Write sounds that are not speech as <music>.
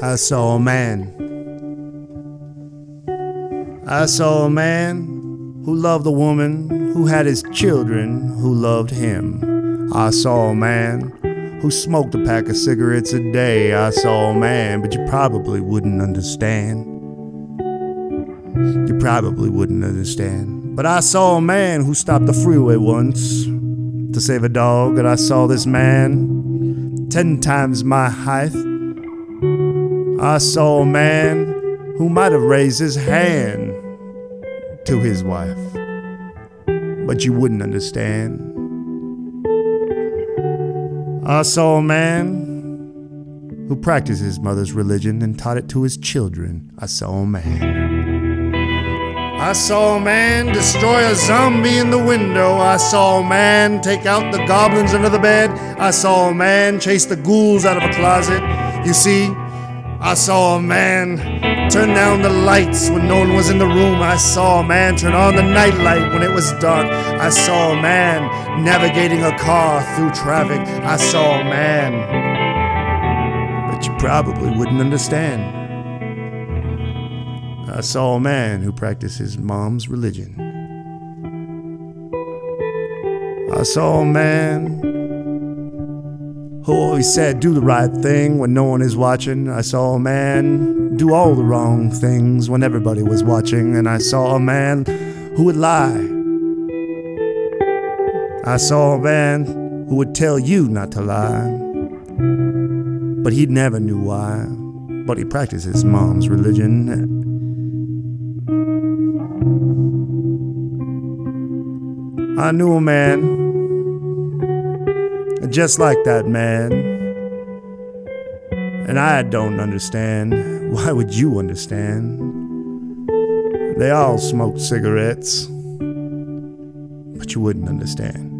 I saw a man. I saw a man who loved a woman who had his children who loved him. I saw a man who smoked a pack of cigarettes a day. I saw a man, but you probably wouldn't understand. You probably wouldn't understand. But I saw a man who stopped the freeway once to save a dog, and I saw this man ten times my height. I saw a man who might have raised his hand to his wife, but you wouldn't understand. I saw a man who practiced his mother's religion and taught it to his children. I saw a man. I saw a man destroy a zombie in the window. I saw a man take out the goblins under the bed. I saw a man chase the ghouls out of a closet. You see, I saw a man turn down the lights when no one was in the room. I saw a man turn on the nightlight when it was dark. I saw a man navigating a car through traffic. I saw a man. But you probably wouldn't understand. I saw a man who practiced his mom's religion. I saw a man who always said, Do the right thing when no one is watching. I saw a man do all the wrong things when everybody was watching. And I saw a man who would lie. I saw a man who would tell you not to lie. But he never knew why. But he practiced his mom's religion. I knew a man just like that man. And I don't understand. <laughs> Why would you understand? They all smoked cigarettes, but you wouldn't understand.